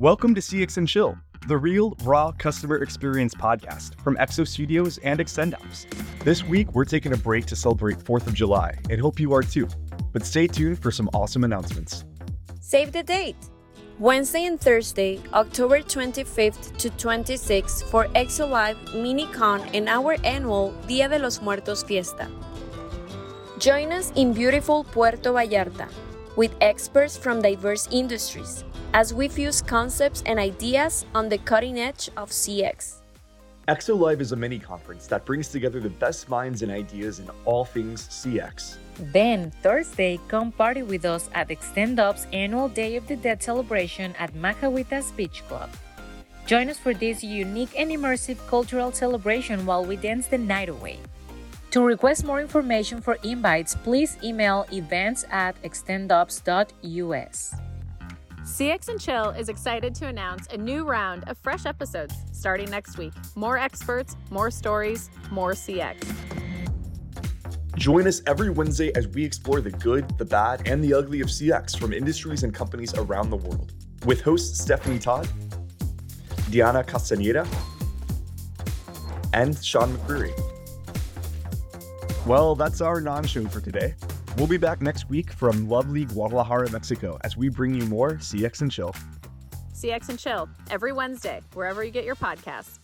Welcome to CX and Chill, the real, raw customer experience podcast from XO Studios and XtendOps. This week, we're taking a break to celebrate 4th of July and hope you are too. But stay tuned for some awesome announcements. Save the date! Wednesday and Thursday, October 25th to 26th for XO Live MiniCon and our annual Dia de los Muertos Fiesta. Join us in beautiful Puerto Vallarta with experts from diverse industries as we fuse concepts and ideas on the cutting edge of CX. XO Live is a mini conference that brings together the best minds and ideas in all things CX. Then, Thursday, come party with us at XtendOps annual Day of the Dead celebration at Majahuitas Beach Club. Join us for this unique and immersive cultural celebration while we dance the night away. To request more information for invites, please email events at xtendops.us. CX and Chill is excited to announce a new round of fresh episodes starting next week. More experts, more stories, more CX. Join us every Wednesday as we explore the good, the bad, and the ugly of CX from industries and companies around the world. With hosts Stephanie Todd, Diana Castaneda, and Sean McCreary. Well, that's our non show for today. We'll be back next week from lovely Guadalajara, Mexico, as we bring you more CX and Chill. CX and Chill every Wednesday, wherever you get your podcasts.